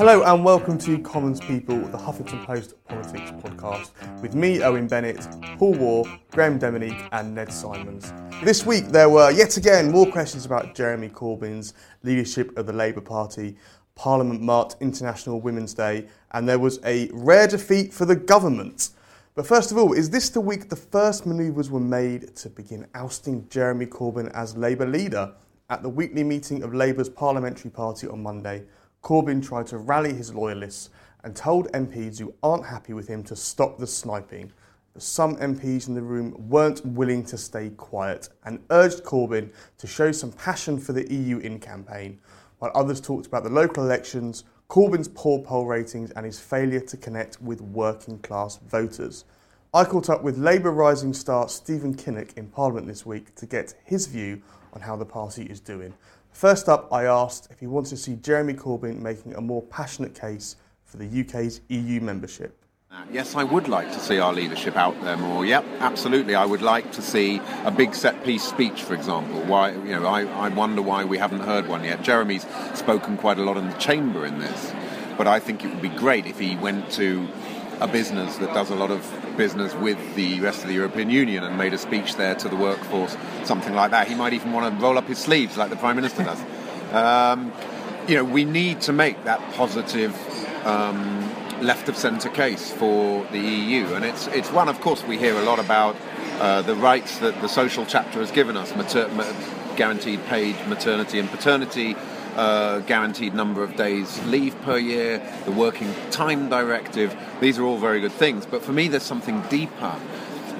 Hello and welcome to Commons People, the Huffington Post politics podcast, with me, Owen Bennett, Paul Waugh, Graham Demianyk, and Ned Simons. This week there were yet again more questions about Jeremy Corbyn's leadership of the Labour Party. Parliament marked International Women's Day, and there was a rare defeat for the government. But first of all, is this the week the first manoeuvres were made to begin ousting Jeremy Corbyn as Labour leader? At the weekly meeting of Labour's parliamentary party on Monday, Corbyn tried to rally his loyalists and told MPs who aren't happy with him to stop the sniping. But some MPs in the room weren't willing to stay quiet and urged Corbyn to show some passion for the EU in campaign, while others talked about the local elections, Corbyn's poor poll ratings, and his failure to connect with working class voters. I caught up with Labour Rising star Stephen Kinnock in Parliament this week to get his view on how the party is doing. First up, I asked if he wants to see Jeremy Corbyn making a more passionate case for the UK's EU membership. Uh, yes, I would like to see our leadership out there more. Yep, absolutely. I would like to see a big set piece speech, for example. Why, you know, I, I wonder why we haven't heard one yet. Jeremy's spoken quite a lot in the chamber in this, but I think it would be great if he went to a business that does a lot of business with the rest of the European Union and made a speech there to the workforce, something like that. He might even want to roll up his sleeves like the Prime Minister does. Um, you know, we need to make that positive um, left of centre case for the EU, and it's it's one. Of course, we hear a lot about uh, the rights that the social chapter has given us, mater- guaranteed paid maternity and paternity uh, guaranteed number of days leave per year, the working time directive. These are all very good things. But for me, there's something deeper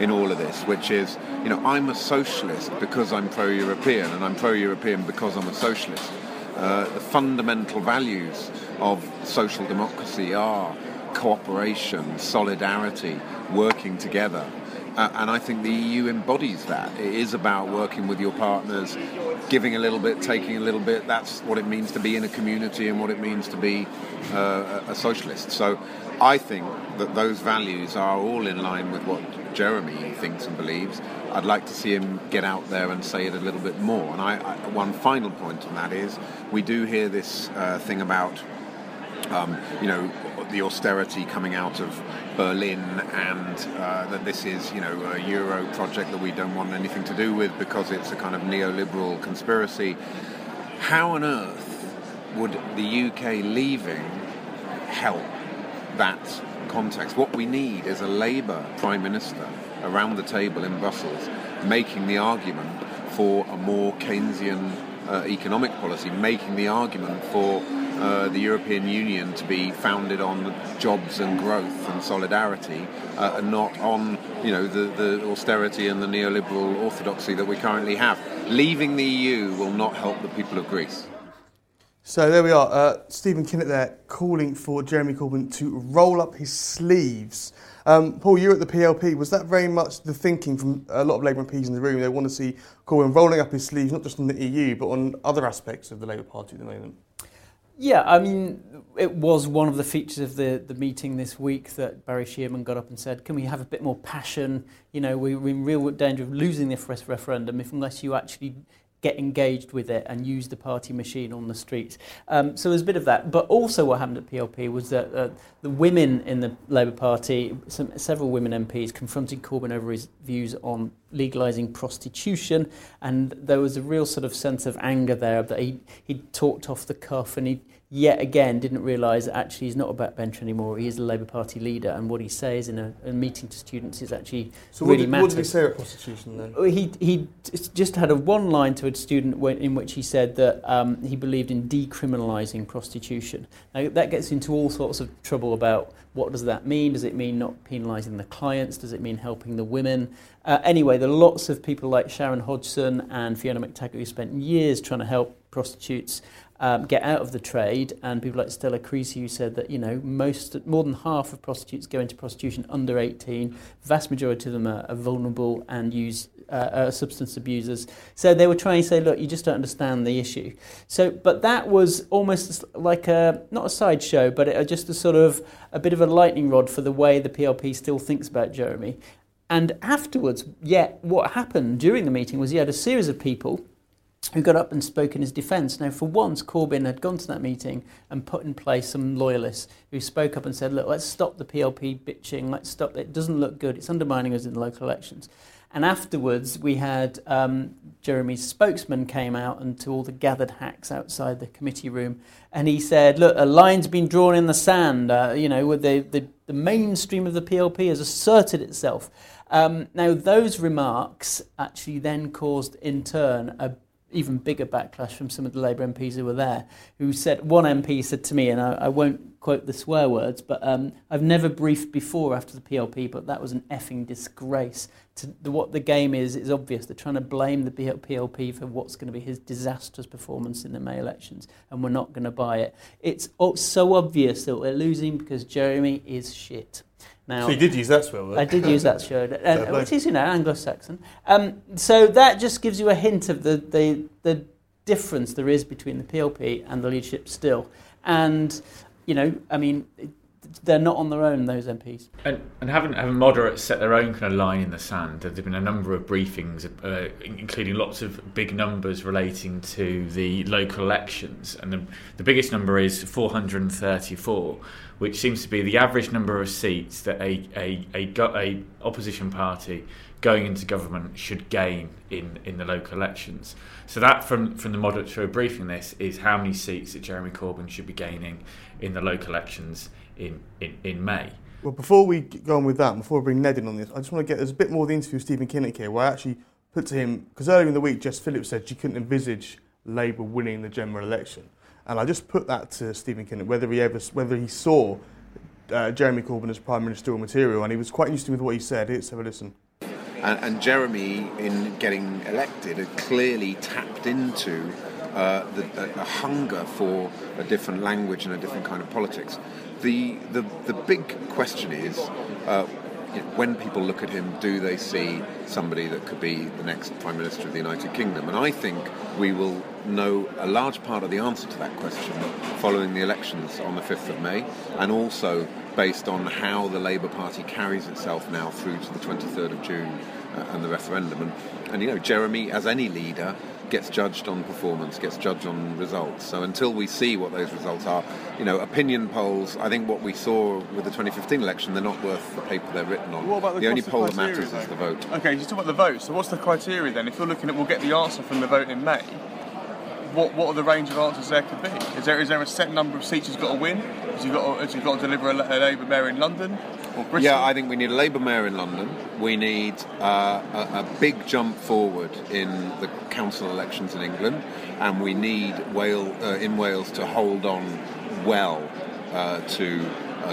in all of this, which is, you know, I'm a socialist because I'm pro European, and I'm pro European because I'm a socialist. Uh, the fundamental values of social democracy are cooperation, solidarity, working together. Uh, and I think the EU embodies that. It is about working with your partners, giving a little bit, taking a little bit. That's what it means to be in a community and what it means to be uh, a socialist. So I think that those values are all in line with what Jeremy thinks and believes. I'd like to see him get out there and say it a little bit more. And I, I, one final point on that is we do hear this uh, thing about, um, you know, the austerity coming out of Berlin and uh, that this is, you know, a Euro project that we don't want anything to do with because it's a kind of neoliberal conspiracy. How on earth would the UK leaving help that context? What we need is a Labour Prime Minister around the table in Brussels making the argument for a more Keynesian uh, economic policy, making the argument for uh, the European Union to be founded on jobs and growth and solidarity, uh, and not on you know the, the austerity and the neoliberal orthodoxy that we currently have. Leaving the EU will not help the people of Greece. So there we are. Uh, Stephen Kinnock there calling for Jeremy Corbyn to roll up his sleeves. Um, Paul, you're at the PLP. Was that very much the thinking from a lot of Labour MPs in the room? They want to see Corbyn rolling up his sleeves, not just on the EU, but on other aspects of the Labour Party at the moment. Yeah, I mean, it was one of the features of the, the meeting this week that Barry Sheerman got up and said, can we have a bit more passion? You know, we're in real danger of losing this referendum if unless you actually get engaged with it and use the party machine on the streets. Um, so there's a bit of that. But also what happened at PLP was that uh, the women in the Labour Party, some, several women MPs, confronted Corbyn over his views on legalising prostitution. And there was a real sort of sense of anger there that he, he talked off the cuff and he yet again didn't realise that actually he's not a backbencher anymore. He is a Labour Party leader, and what he says in a, a meeting to students is actually so really matters. What did he say about prostitution then? He he just had a one line to a student in which he said that um, he believed in decriminalising prostitution. Now that gets into all sorts of trouble about What does that mean? Does it mean not penalising the clients? Does it mean helping the women? Uh, anyway, there are lots of people like Sharon Hodgson and Fiona Mactaggart who spent years trying to help prostitutes um, get out of the trade, and people like Stella Creasy who said that you know most more than half of prostitutes go into prostitution under 18. Vast majority of them are, are vulnerable and use uh, uh, substance abusers. So they were trying to say, look, you just don't understand the issue. So, but that was almost like a not a sideshow, but it, just a sort of a bit of a lightning rod for the way the PLP still thinks about Jeremy. And afterwards, yet what happened during the meeting was you had a series of people who got up and spoke in his defence. Now, for once, Corbyn had gone to that meeting and put in place some loyalists who spoke up and said, look, let's stop the PLP bitching, let's stop it, doesn't look good, it's undermining us in the local elections. And afterwards, we had um, Jeremy's spokesman came out and to all the gathered hacks outside the committee room, and he said, "Look, a line's been drawn in the sand. Uh, you know, the, the, the mainstream of the PLP has asserted itself." Um, now, those remarks actually then caused, in turn, a even bigger backlash from some of the Labour MPs who were there, who said, one MP said to me, and I, I won't quote the swear words, but um, I've never briefed before after the PLP, but that was an effing disgrace. To, the, what the game is, is obvious. They're trying to blame the PLP for what's going to be his disastrous performance in the May elections, and we're not going to buy it. It's so obvious that we're losing because Jeremy is shit. Now, so you did use that swear word. I did use that swear word, uh, which is you know Anglo-Saxon. Um, so that just gives you a hint of the, the the difference there is between the PLP and the leadership still, and you know I mean they're not on their own, those MPs. And, and haven't, haven't moderates set their own kind of line in the sand? There have been a number of briefings, uh, including lots of big numbers relating to the local elections. And the, the biggest number is 434 which seems to be the average number of seats that a, a, a, a opposition party going into government should gain in, in the local elections. So that from, from the moderate show briefing this is how many seats that Jeremy Corbyn should be gaining in the local elections in, in, in May. Well, before we go on with that, before we bring Ned in on this, I just want to get there's a bit more of the interview with Stephen Kinnock here, where I actually put to him because earlier in the week, Jess Phillips said she couldn't envisage Labour winning the general election. And I just put that to Stephen Kinnock, whether he ever, whether he saw uh, Jeremy Corbyn as prime ministerial material, and he was quite interesting with what he said. Let's have a listen. And, and Jeremy, in getting elected, had clearly tapped into uh, the, a, hunger for a different language and a different kind of politics. The the, the big question is. Uh, when people look at him, do they see somebody that could be the next Prime Minister of the United Kingdom? And I think we will know a large part of the answer to that question following the elections on the 5th of May, and also based on how the Labour Party carries itself now through to the 23rd of June uh, and the referendum. And, and, you know, Jeremy, as any leader, gets judged on performance, gets judged on results. So until we see what those results are, you know, opinion polls, I think what we saw with the 2015 election, they're not worth the paper they're written on. What about the, the only poll that matters though? is the vote. Okay, you talk about the vote. So what's the criteria then? If you're looking at, we'll get the answer from the vote in May. What, what are the range of answers there could be? Is there is there a set number of seats he's got to win? Has he got to, has he got to deliver a, a Labour mayor in London? Yeah, I think we need a Labour mayor in London. We need uh, a, a, big jump forward in the council elections in England, and we need Wales, uh, in Wales to hold on well uh, to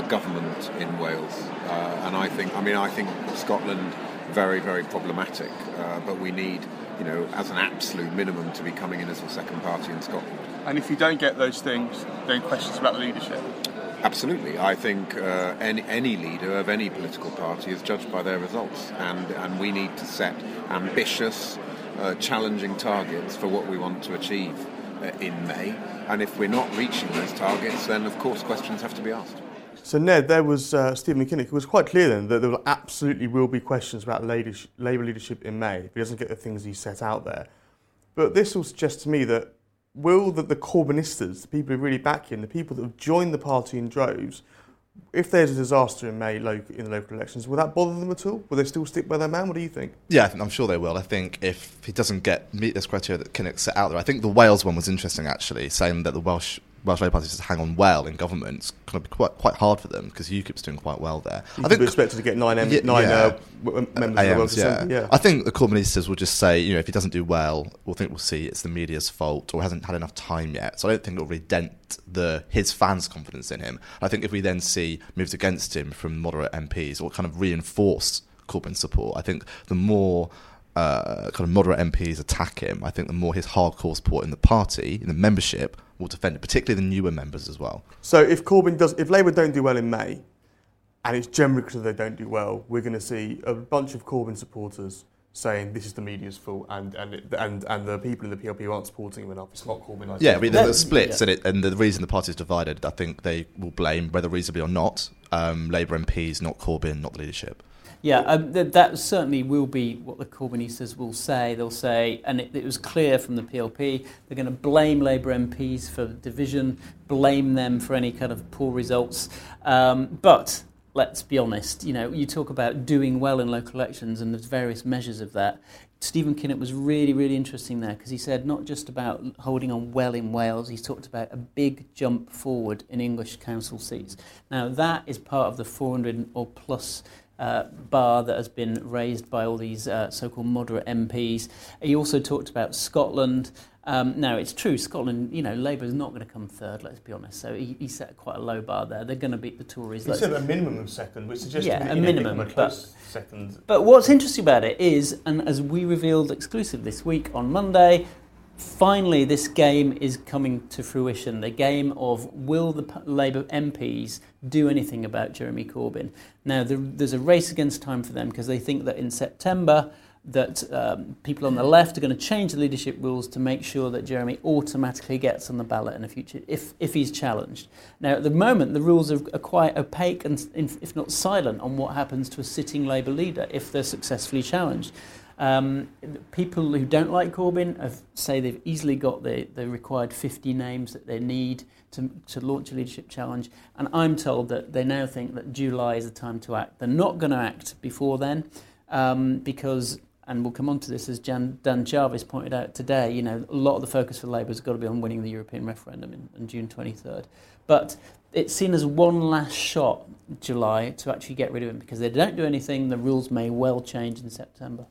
government in Wales. Uh, and I think, I mean, I think Scotland very, very problematic. Uh, but we need, you know, as an absolute minimum, to be coming in as a second party in Scotland. And if you don't get those things, then questions about the leadership. Absolutely. I think uh, any, any leader of any political party is judged by their results, and, and we need to set ambitious, uh, challenging targets for what we want to achieve uh, in May. And if we're not reaching those targets, then of course questions have to be asked. So Ned, there was uh, Stephen McKinnock. It was quite clear then that there will absolutely will be questions about Labour leadership in May if he doesn't get the things he set out there. But this will suggest to me that will the Corbynistas, the people who really back him, the people that have joined the party in droves, if there's a disaster in May local, in the local elections, will that bother them at all? Will they still stick by their man? What do you think? Yeah, I'm sure they will. I think if he doesn't get meet this criteria that Kinnock set out there, I think the Wales one was interesting actually, saying that the Welsh Welsh Labour Party to hang on well in government, it's going to be quite quite hard for them because UKIP's doing quite well there. I think expected to get nine, M- Yeah, nine yeah. uh, w- members of the Welsh yeah. Assembly. Yeah. I think the Corbynistas will just say, you know, if he doesn't do well, we'll think we'll see it's the media's fault or hasn't had enough time yet. So I don't think it'll really dent the his fans' confidence in him. I think if we then see moves against him from moderate MPs or kind of reinforce Corbyn's support, I think the more uh, kind of moderate MPs attack him, I think the more his hardcore support in the party, in the membership, will defend it, particularly the newer members as well. So if Corbyn does, if Labour don't do well in May, and it's generally because they don't do well, we're going to see a bunch of Corbyn supporters saying this is the media's fault, and and it, and and the people in the PLP who aren't supporting him enough. It's not Corbyn. I Yeah, I mean, there's That- a splits, yeah. and, it, and the reason the party is divided, I think they will blame, whether reasonably or not, um, Labour MPs, not Corbyn, not the leadership. Yeah, um, th- that certainly will be what the Corbynistas will say. They'll say, and it, it was clear from the PLP, they're going to blame Labour MPs for division, blame them for any kind of poor results. Um, but let's be honest, you know, you talk about doing well in local elections, and there's various measures of that. Stephen Kinnock was really, really interesting there because he said not just about holding on well in Wales, he's talked about a big jump forward in English council seats. Now, that is part of the 400 or plus uh, bar that has been raised by all these uh, so-called moderate MPs. He also talked about Scotland. Um, now, it's true, Scotland, you know, Labour is not going to come third, let's be honest. So he, he set quite a low bar there. They're going to beat the Tories. He said a minimum of second, which suggests Yeah, a know, minimum, a but- second. But what's interesting about it is, and as we revealed exclusive this week on Monday, finally this game is coming to fruition. The game of will the Labour MPs do anything about Jeremy Corbyn? Now there, there's a race against time for them because they think that in September that um, people on the left are going to change the leadership rules to make sure that Jeremy automatically gets on the ballot in the future if, if he's challenged. Now, at the moment, the rules are, are quite opaque and, if not silent, on what happens to a sitting Labour leader if they're successfully challenged. Um, people who don't like Corbyn have, say they've easily got the, the required 50 names that they need to, to launch a leadership challenge. And I'm told that they now think that July is the time to act. They're not going to act before then um, because, and we'll come on to this as Jan, Dan Jarvis pointed out today, you know, a lot of the focus for Labour has got to be on winning the European referendum in, on June 23rd. But it's seen as one last shot, July, to actually get rid of him because they don't do anything, the rules may well change in September.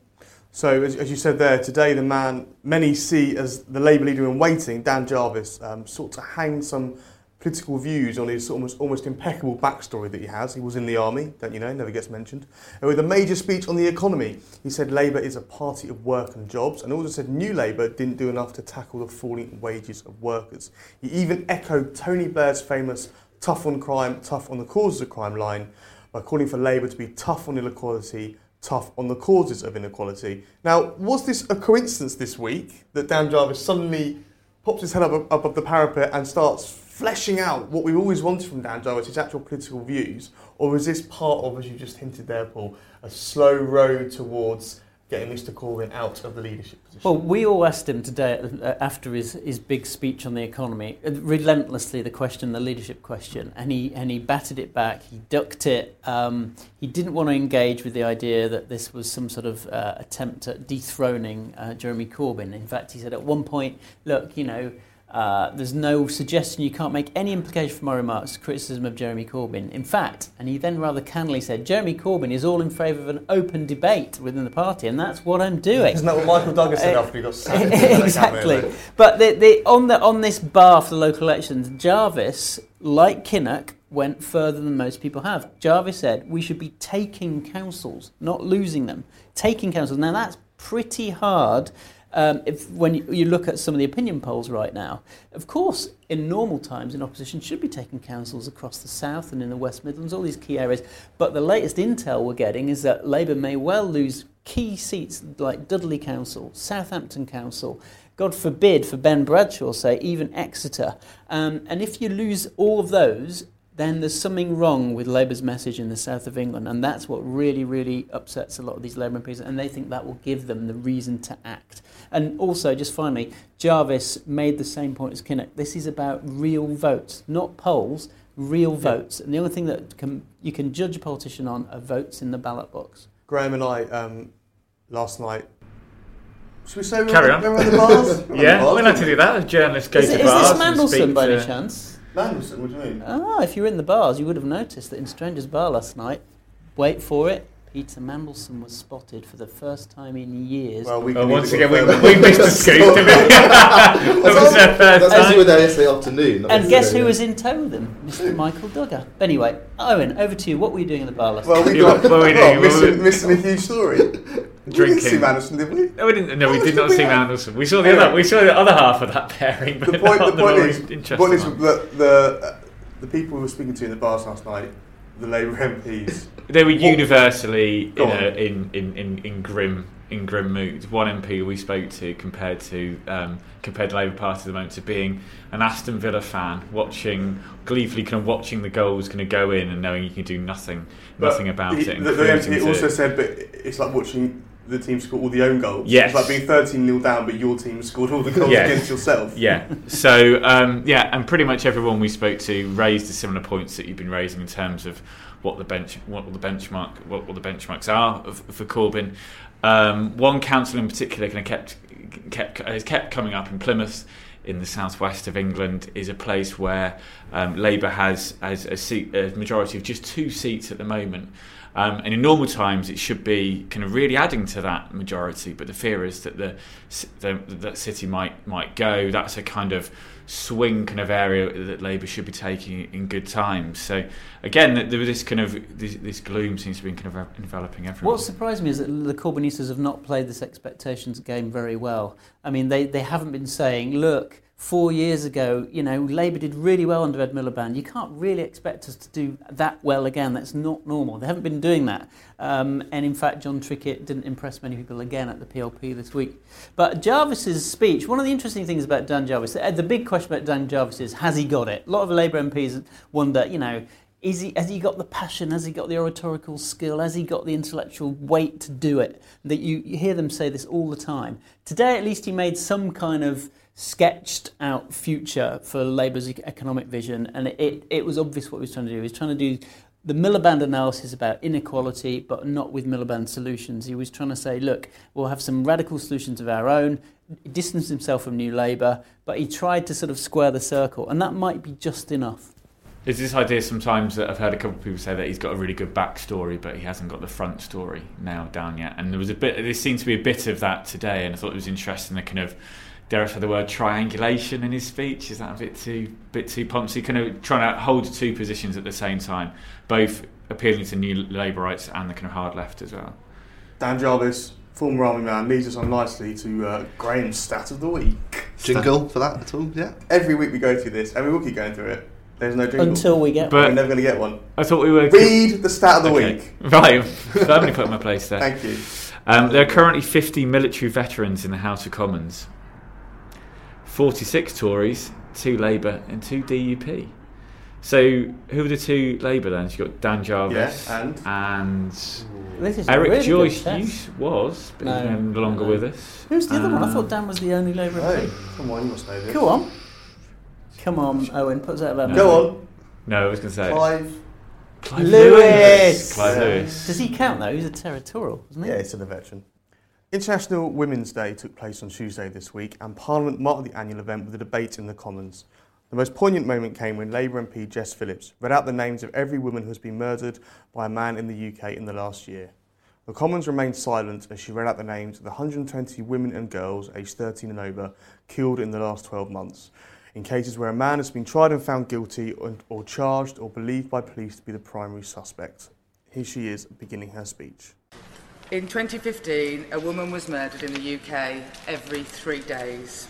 So, as, as you said there, today the man many see as the Labour leader in waiting, Dan Jarvis, um, sought to hang some political views on his almost, almost impeccable backstory that he has. He was in the army, don't you know, never gets mentioned. And with a major speech on the economy, he said Labour is a party of work and jobs, and also said New Labour didn't do enough to tackle the falling wages of workers. He even echoed Tony Blair's famous tough on crime, tough on the causes of crime line by calling for Labour to be tough on inequality, tough on the causes of inequality. Now, was this a coincidence this week that Dan Jarvis suddenly pops his head up above the parapet and starts fleshing out what we've always wanted from Dan Jarvis, his actual political views? Or is this part of, as you just hinted there, Paul, a slow road towards getting Mr Corbyn out of the leadership position? Well, we all asked him today uh, after his, his big speech on the economy, uh, relentlessly the question, the leadership question, and he and he batted it back. He ducked it. Um, he didn't want to engage with the idea that this was some sort of uh, attempt at dethroning uh, Jeremy Corbyn. In fact, he said at one point, "Look, you know." Uh, there's no suggestion you can't make any implication from my remarks criticism of Jeremy Corbyn. In fact, and he then rather cannily said, Jeremy Corbyn is all in favour of an open debate within the party, and that's what I'm doing. Isn't that what Michael Douglas said Uh, after he got sacked? in the cabinet, exactly. But the, the, on, the, on this bar for the local elections, Jarvis, like Kinnock, went further than most people have. Jarvis said we should be taking councils, not losing them. Taking councils. Now that's pretty hard. Um, if when you, you look at some of the opinion polls right now, of course, in normal times, in opposition should be taking councils across the south and in the West Midlands, all these key areas. But the latest intel we're getting is that Labour may well lose key seats like Dudley Council, Southampton Council, God forbid for Ben Bradshaw, say, even Exeter. Um, and if you lose all of those, then there's something wrong with Labour's message in the south of England. And that's what really, really upsets a lot of these Labour MPs. And they think that will give them the reason to act. And also, just finally, Jarvis made the same point as Kinnock. This is about real votes, not polls, real votes. And the only thing that can, you can judge a politician on are votes in the ballot box. Graham and I um, last night Should we say we're, Carry on. we're in the bars? We're in Yeah, the bars, we like to do that. As journalist go Is, to it- is bars this and Mandelson speak by any to- chance? We? Mandelson, what do you mean? Ah, if you were in the bars, you would have noticed that in Stranger's Bar last night, wait for it, Peter Mandelson was spotted for the first time in years. Well, we Well, can once again, we, we missed the scoop. didn't we? that was their first That's time. as you yesterday afternoon. and guess who was in tow with him? Mr. Michael Dugher. Anyway, Owen, over to you. What were you doing in the bar last Well, night? we Yeah, got what were we well, doing? missing, missing a huge story. We didn't Drinking. see Mandelson, did we? No, we didn't. No, we did not did see we? Mandelson. We saw the Anyway. other. We saw the other half of that pairing, but The point, the point is, the point is that the uh, the people we were speaking to in the bars last night, the Labour MPs, They were universally in, a, in, in, in, in grim in grim mood. One MP we spoke to compared to um, compared the Labour Party at the moment to being an Aston Villa fan, watching gleefully kind of watching the goals kind of go in and knowing you can do nothing nothing about he- it. The, the MP to- also said, but it's like watching the team scored all the own goals. Yes. It's like being 13 0 down, but your team scored all the goals Yes. against yourself. Yeah. So um, yeah, and pretty much everyone we spoke to raised the similar points that you've been raising in terms of what the bench, what the benchmark, what, what the benchmarks are of, for Corbyn. Um, one council in particular kind of kept kept has kept coming up in Plymouth. In the southwest of England, is a place where um, Labour has, has a, seat, a majority of just two seats at the moment. Um, and in normal times, it should be kind of really adding to that majority. But the fear is that the, the that city might might go. That's a kind of swing kind of area that Labour should be taking in good times. So again, there was this kind of this, this gloom seems to be kind of enveloping everyone. What surprised me is that the Corbynistas have not played this expectations game very well. I mean, they, they haven't been saying, look, four years ago, you know, Labour did really well under Ed Miliband. You can't really expect us to do that well again. That's not normal. They haven't been doing that. Um, and in fact, Jon Trickett didn't impress many people again at the PLP this week. But Jarvis's speech, one of the interesting things about Dan Jarvis, uh, the big question about Dan Jarvis is, has he got it? A lot of Labour MPs wonder, you know, is he, has he got the passion? Has he got the oratorical skill? Has he got the intellectual weight to do it? That you, you hear them say this all the time. Today, at least, he made some kind of sketched out future for Labour's economic vision, and it, it, was obvious what he was trying to do. He was trying to do the Miliband analysis about inequality, but not with Miliband solutions. He was trying to say, look, we'll have some radical solutions of our own. He distanced himself from New Labour, but he tried to sort of square the circle, and that might be just enough. There's this idea sometimes that I've heard a couple of people say that he's got a really good backstory, but he hasn't got the front story nailed down yet. And there was a bit, there seemed to be a bit of that today, and I thought it was interesting. The kind of, dare I say the word triangulation in his speech? Is that a bit too, bit too punchy? Kind of trying to hold two positions at the same time, both appealing to new Labourites and the kind of hard left as well. Dan Jarvis, former army man, leads us on nicely to uh, Graham's stat of the week. Jingle for that at all? Yeah. Every week we go through this, and we will keep going through it. There's no jingle. Until we get But- We're never going to get one. I thought we were. Read the stat of the Okay. week. Right, firmly put in my place there. Thank you. Um, there are currently 50 military veterans in the House of Commons, 46 Tories, 2 Labour, and 2 DUP. So, who are the two Labour then? So you've got Dan Jarvis Yeah, and? and This is Eric really Joyce. good You test. was, but No, he's no longer no. with us. Who's the other one? I Um, thought Dan was the only Labour Hey, MP. come on, you must know this. Go on. Come on, Owen, put that about Go on. No, I was going to say Clive. Clive Lewis. Clive Yeah. Lewis. Does he count though? He's a territorial, isn't he? Yeah, he's still a veteran. International Women's Day took place on Tuesday this week, and Parliament marked the annual event with a debate in the Commons. The most poignant moment came when Labour MP Jess Phillips read out the names of every woman who has been murdered by a man in the UK in the last year. The Commons remained silent as she read out the names of the 120 women and girls aged 13 and over killed in the last 12 months, in cases where a man has been tried and found guilty or, or charged or believed by police to be the primary suspect. Here she is beginning her speech. In 2015, a woman was murdered in the UK every three days.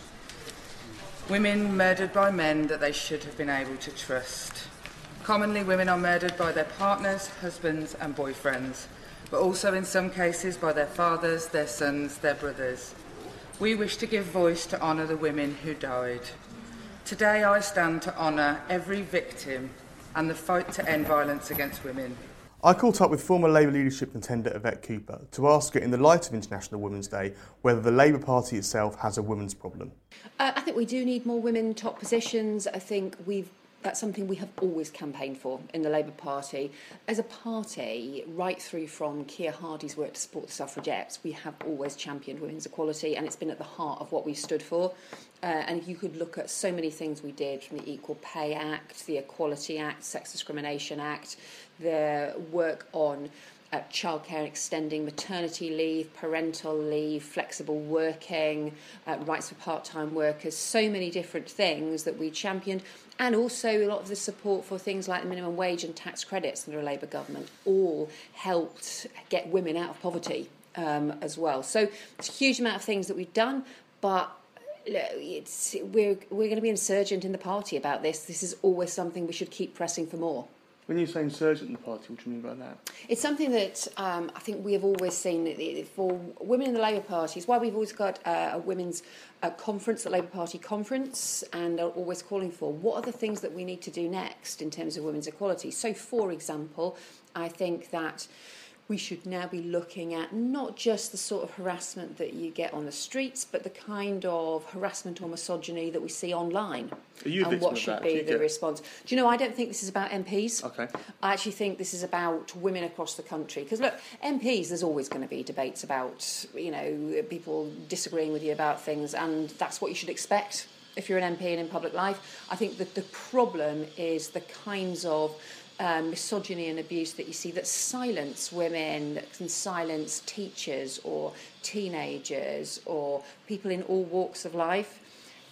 Women murdered by men that they should have been able to trust. Commonly, women are murdered by their partners, husbands, and boyfriends, but also in some cases by their fathers, their sons, their brothers. We wish to give voice to honour the women who died. Today, I stand to honour every victim and the fight to end violence against women. I caught up with former Labour leadership contender Yvette Cooper to ask her, in the light of International Women's Day, whether the Labour Party itself has a women's problem. Uh, I think we do need more women in top positions. I think we've that's something we have always campaigned for in the Labour Party. As a party, right through from Keir Hardie's work to support the suffragettes, we have always championed women's equality, and it's been at the heart of what we've stood for. Uh, and you could look at so many things we did from the Equal Pay Act, the Equality Act, Sex Discrimination Act, the work on uh, childcare and extending maternity leave, parental leave, flexible working, uh, rights for part time workers, so many different things that we championed, and also a lot of the support for things like the minimum wage and tax credits under a Labour government all helped get women out of poverty um, as well. So it's a huge amount of things that we've done, but it's, we're, we're going to be insurgent in the party about this. This is always something we should keep pressing for more. When you say insurgent in the party, what do you mean by that? It's something that um, I think we have always seen for women in the Labour Party. It's why we've always got uh, a women's uh, conference, the Labour Party conference, and are always calling for what are the things that we need to do next in terms of women's equality. So, for example, I think that we should now be looking at not just the sort of harassment that you get on the streets, but the kind of harassment or misogyny that we see online. Are you a and what should be the response? Do you know? I don't think this is about MPs. Okay. I actually think this is about women across the country. Because look, MPs, there's always going to be debates about, you know, people disagreeing with you about things, and that's what you should expect if you're an MP and in public life. I think that the problem is the kinds of um, misogyny and abuse that you see that silence women, that can silence teachers or teenagers or people in all walks of life.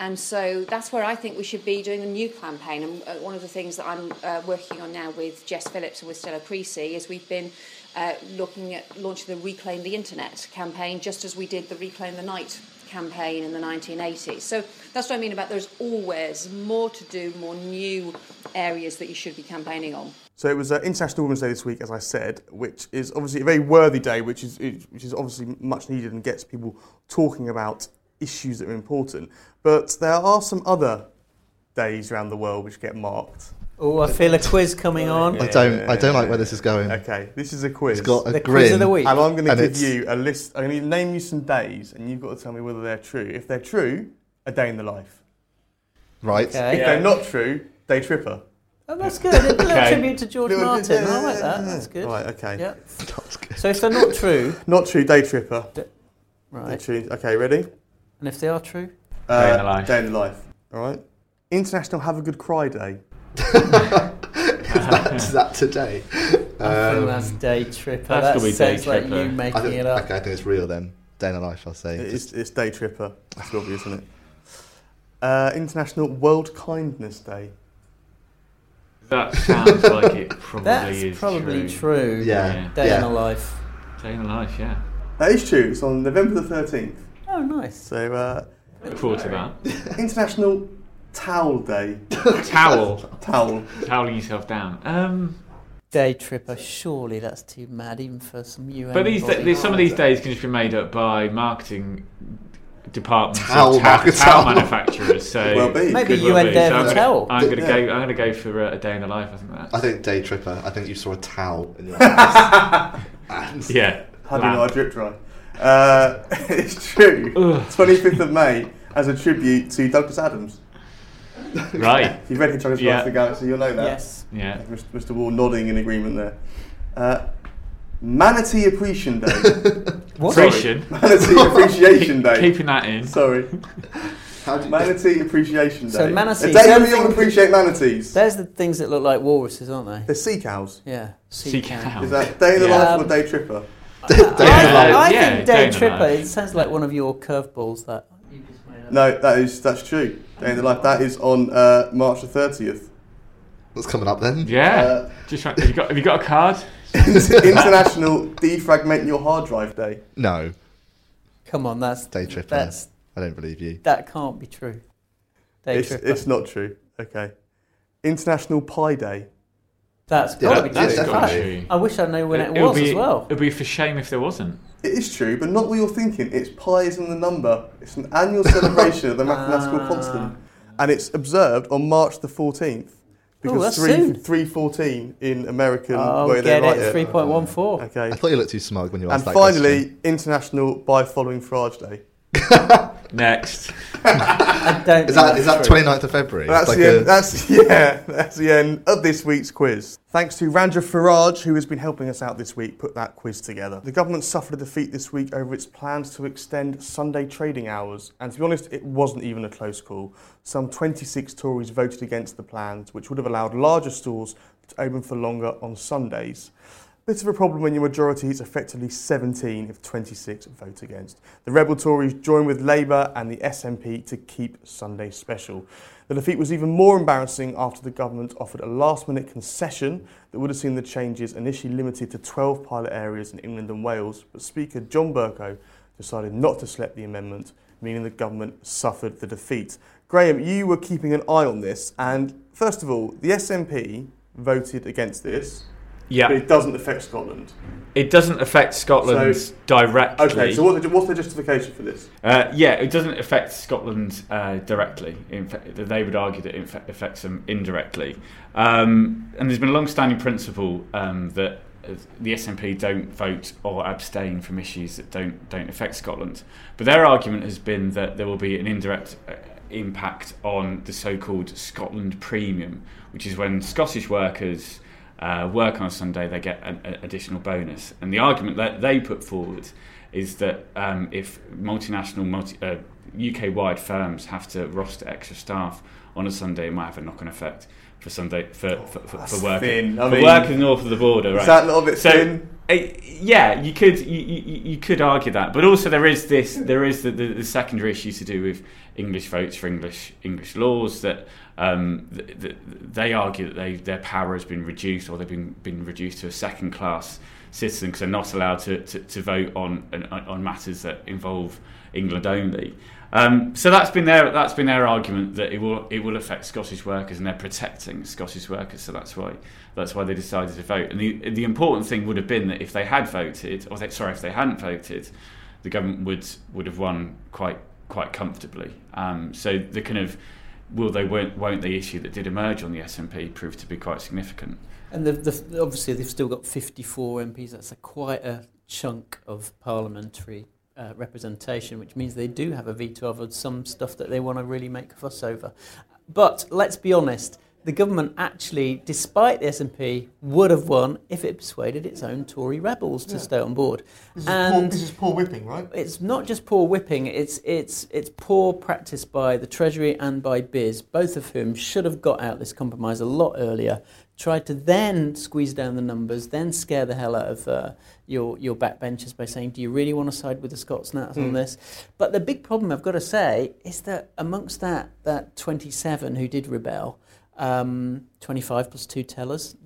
And so that's where I think we should be doing a new campaign. And uh, one of the things that I'm uh, working on now with Jess Phillips and with Stella Creasy is we've been uh, looking at launching the Reclaim the Internet campaign, just as we did the Reclaim the Night campaign in the 1980s. So that's what I mean about there's always more to do, more new areas that you should be campaigning on. So it was uh, International Women's Day this week, as I said, which is obviously a very worthy day, which is which is obviously much needed and gets people talking about issues that are important. But there are some other days around the world which get marked. Oh, I feel a quiz coming on. I don't. I don't like where this is going. Okay, this is a quiz. It's got a The grin. quiz of the week. and I'm going to give it's- you a list. I'm going to name you some days, and you've got to tell me whether they're true. If they're true, a day in the life. Right. If Okay. they're not true, day tripper. Oh, that's good. A little Okay. tribute to George Martin. I like that. That's good. Right, okay. Yeah. That's good. So if they're not true, Not true, day tripper. They're right, true. Okay, ready? and if they are true, Uh, Day in the life. Day in the life. All right. International Have a Good Cry Day. Is that today? I think Um, that's day tripper. that's that gotta be sounds day like tripper. you I making think, it up. okay, I think it's real then. Day in the life, I'll say. It's, Just- it's Day Tripper. That's obvious, isn't it? Uh, International World Kindness Day. That sounds like it probably is. That's is probably true. true. yeah. Day yeah. in the life. Day in the life, yeah. That is true. It's on November the 13th. Oh, nice. So, uh, Look forward to that. International Towel Day. Towel. Towel. Toweling yourself down. Um, Day tripper. Surely that's too mad, even for some UN. but these, body. some of these days can just be made up by marketing departments Towel of ta- towel towel. manufacturers. So Well be. Maybe you well UN be. So I'm the gonna- towel. I'm going to Yeah. go. I'm going to go for uh, a day in the life. I think that. I think day tripper. I think you saw a towel in your eyes. and yeah. How do you know I Lamp. drip dry? Uh, it's true. 25th of May as a tribute to Douglas Adams. Right. If you've read Hitchhiker's Yeah. To the Galaxy, you'll know that. Yes. Yeah. Mr. Mr. Waugh nodding in agreement there. Uh, Manatee Appreciation Day. What? Appreciation. Manatee Appreciation Day. Keeping that in. Sorry. how do you, Manatee Appreciation Day. So manatees, A day when we all appreciate manatees. There's the things that look like walruses, aren't they? They're sea cows. Yeah. Sea cow. Is that day in the Yeah. life or Um, day tripper? day, day I, life. I Yeah, think day day tripper. It sounds like one of your curveballs. That. you just made up. No, that is that's true. Day in the life. That is on uh, March the thirtieth. What's coming up then? Yeah. Uh, Just have you got have you got a card? International Defragment Your Hard Drive Day. No, Come on, that's day tripper. that's I don't believe you. that can't be true. Day It's, tripper. it's not true. Okay. International Pie Day. That's Yeah, probably that- that's true. definitely In fact, true. I wish I knew when it, would was be, as well. It'd be for shame if there wasn't. It is true, but not what you're thinking. It's pi isn't the number. It's an annual celebration of the mathematical Ah. constant, and it's observed on March the 14th Oh, because that's three soon. three fourteen in American Oh, way get write it. it. Three point one four. Okay. I thought you looked too smug when you And asked that And finally, question. International By Following Farage Day. Next. I don't. Is that is that that's true. 29th of February? That's, It's the like end, a- that's yeah, that's the end of this week's quiz. Thanks to Randra Faraj, who has been helping us out this week put that quiz together. The government suffered a defeat this week over its plans to extend Sunday trading hours, and to be honest, it wasn't even a close call. Some 26 Tories voted against the plans, which would have allowed larger stores to open for longer on Sundays. Bit of a problem when your majority is effectively 17 if 26 vote against. The rebel Tories join with Labour and the SNP to keep Sunday special. The defeat was even more embarrassing after the government offered a last minute concession that would have seen the changes initially limited to 12 pilot areas in England and Wales, but Speaker John Bercow decided not to select the amendment, meaning the government suffered the defeat. Graham, you were keeping an eye on this, and first of all, the SNP voted against this, Yeah, but it doesn't affect Scotland. it doesn't affect Scotland So- directly. Okay, so what, what's the justification for this? Uh, yeah, it doesn't affect Scotland uh, directly. In fact, they would argue that it affects them indirectly. Um, and there's been a long-standing principle um, that uh, the SNP don't vote or abstain from issues that don't don't affect Scotland. But their argument has been that there will be an indirect uh, impact on the so-called Scotland premium, which is when Scottish workers uh, work on a Sunday, they get an, additional bonus. And the argument that they put forward is that um, if multinational, multi, uh, UK-wide firms have to roster extra staff on a Sunday, it might have a knock-on effect for Sunday for for, for, for workers thin. I for mean, workers north of the border. Right? Is that a little bit So, thin? uh, yeah, you could you, you, you could argue that, but also there is this there is the, the, the secondary issue to do with English votes for English English laws that um, th- th- they argue that they their power has been reduced or they've been been reduced to a second class citizen because they're not allowed to, to, to vote on, on on matters that involve England only. Um, so that's been their that's been their argument that it will it will affect Scottish workers and they're protecting Scottish workers. So that's why that's why they decided to vote. And the the important thing would have been that if they had voted, or they, sorry, if they hadn't voted, the government would would have won quite quite comfortably. Um, so the kind of will they won't won't they issue that did emerge on the SNP proved to be quite significant. And obviously, they've still got 54 MPs. That's a quite a chunk of parliamentary uh, representation, which means they do have a veto over some stuff that they want to really make a fuss over. But let's be honest, the government actually, despite the SNP, would have won if it persuaded its own Tory rebels to Yeah. stay on board. This is, poor, this is poor whipping, right? it's not just poor whipping, it's, it's, it's poor practice by the Treasury and by Biz, both of whom should have got out this compromise a lot earlier, tried to then squeeze down the numbers, then scare the hell out of uh, your, your backbenchers by saying, Do you really want to side with the Scots Nats on Mm. this? But the big problem, I've got to say, is that amongst that, that 27 who did rebel, um, 25 plus two tellers,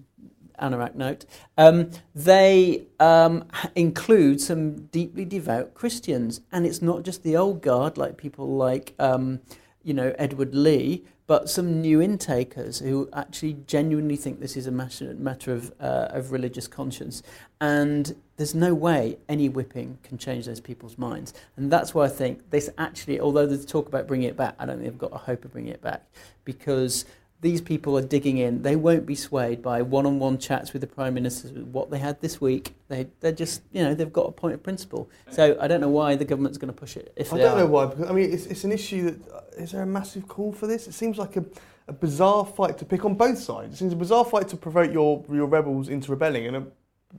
anorak note, um, they um, include some deeply devout Christians. And it's not just the old guard, like people like, um, you know, Edward Leigh, but some new intakers who actually genuinely think this is a matter, of, uh, of religious conscience. And there's no way any whipping can change those people's minds. And that's why I think this actually, although there's talk about bringing it back, I don't think they've got a hope of bringing it back because these people are digging in. They won't be swayed by one-on-one chats with the prime minister. What they had this week, they they're just you know they've got a point of principle. So I don't know why the government's going to push it. If I don't are. know why. Because, I mean, it's, it's an issue that uh, there a massive call for this? It seems like a, a bizarre fight to pick on both sides. It seems a bizarre fight to provoke your your rebels into rebelling, and a,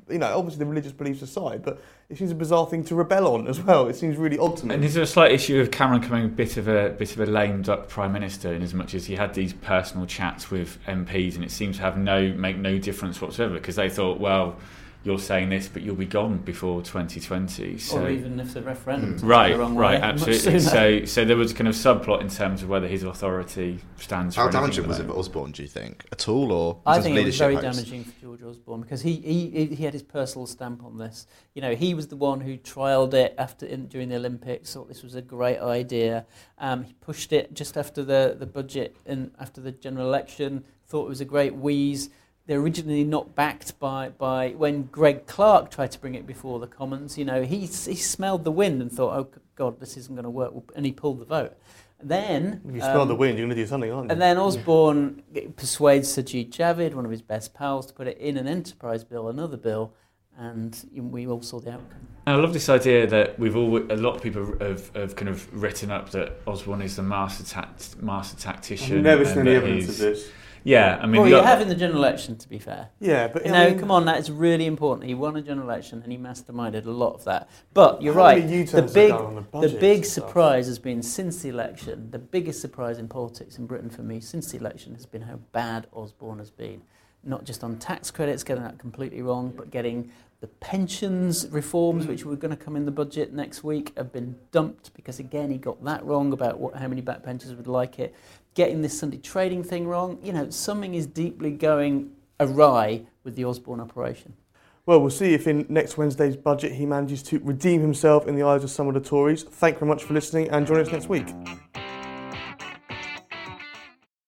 you know, obviously the religious beliefs aside, but it seems a bizarre thing to rebel on as well. It seems really odd to me. And is there a slight issue of Cameron coming a bit of a bit of a lame duck prime minister in as much as he had these personal chats with MPs and it seemed to have no make no difference whatsoever because they thought, well, you're saying this, but you'll be gone before 2020. So or even if the referendum takes it right, the wrong right, way, absolutely. So so there was kind of subplot in terms of whether his authority stands. How for anything damaging was the it for. Osborne, do you think? At all? Or in I think it was very leadership posts? damaging for George Osborne because he, he he had his personal stamp on this. You know, he was the one who trialled it after in, during the Olympics. Thought this was a great idea. Um, he pushed it just after the the budget and after the general election. Thought it was a great wheeze. They're originally not backed by, by when Greg Clark tried to bring it before the Commons. You know, he he smelled the wind and thought, oh God, this isn't going to work, and he pulled the vote. Then you smell um, the wind, you're going to do something, aren't you? and then Osborne persuades Sajid Javid, one of his best pals, to put it in an enterprise bill, another bill, and we all saw the outcome. And I love this idea that we've all a lot of people have, have kind of written up that Osborne is the master tact, master tactician. I've never seen any evidence of this. Yeah, I mean, well, you look- have in the general election, to be fair. Yeah, but You I mean- come on, that is really important. He won a general election and he masterminded a lot of that. But you're right. The big, they've done on the the big surprise has been since the election. The biggest surprise in politics in Britain for me since the election has been how bad Osborne has been. Not just on tax credits, getting that completely wrong, but getting the pensions reforms, which were going to come in the budget next week, have been dumped because again he got that wrong about what, how many back pensioners would like it. Getting this Sunday trading thing wrong, you know, something is deeply going awry with the Osborne operation. Well, we'll see if in next Wednesday's budget he manages to redeem himself in the eyes of some of the Tories. Thank you very much for listening and join us next week.